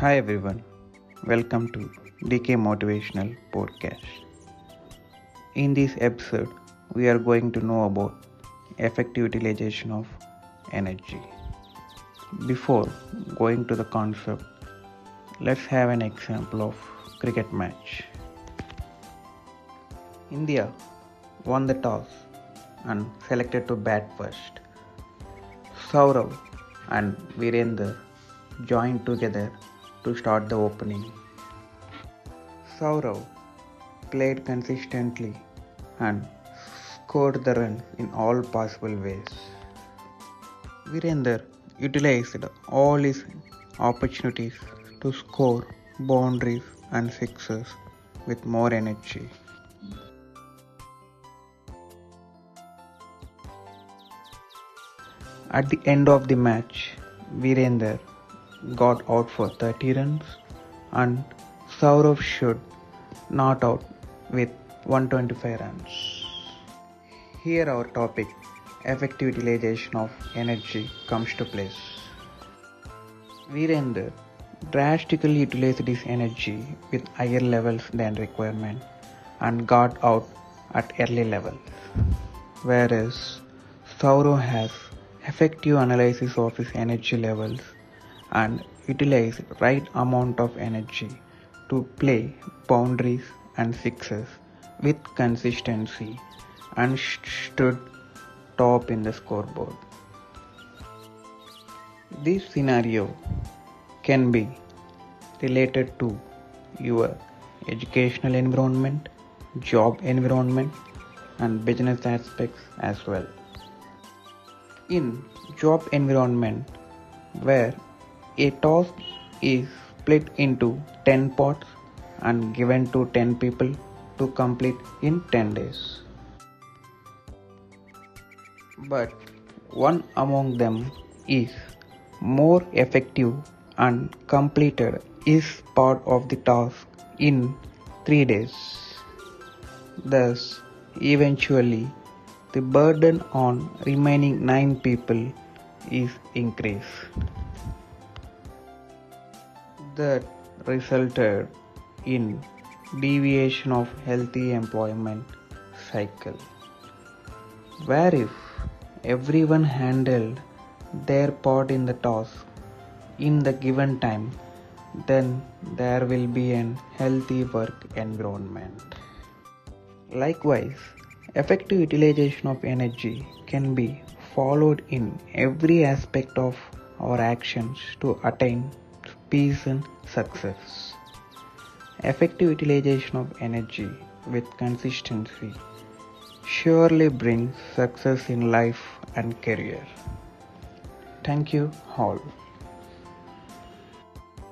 Hi everyone, welcome to DK Motivational Podcast. In this episode, we are going to know about effective utilization of energy. Before going to the concept, let's have an example of cricket match. India won the toss and selected to bat first. Saurav and Virender joined together to start the opening. Saurav played consistently and scored the runs in all possible ways. Virender utilized all his opportunities to score boundaries and sixes with more energy. At the end of the match, Virender got out for 30 runs and Saurav should not out with 125 runs. Here our topic effective utilization of energy comes to place. Virender drastically utilized his energy with higher levels than requirement and got out at early levels. Whereas Saurav has effective analysis of his energy levels and utilize right amount of energy to play boundaries and sixes with consistency and stood top in the scoreboard. This scenario can be related to your educational environment, job environment, and business aspects as well. In job environment where a task is split into 10 parts and given to 10 people to complete in 10 days. But one among them is more effective and completed his part of the task in 3 days. Thus, eventually, the burden on remaining 9 people is increased. That resulted in deviation of healthy employment cycle. Where if everyone handled their part in the task in the given time, then there will be an healthy work environment. Likewise, effective utilization of energy can be followed in every aspect of our actions to attain peace and success. Effective utilization of energy with consistency surely brings success in life and career. Thank you all.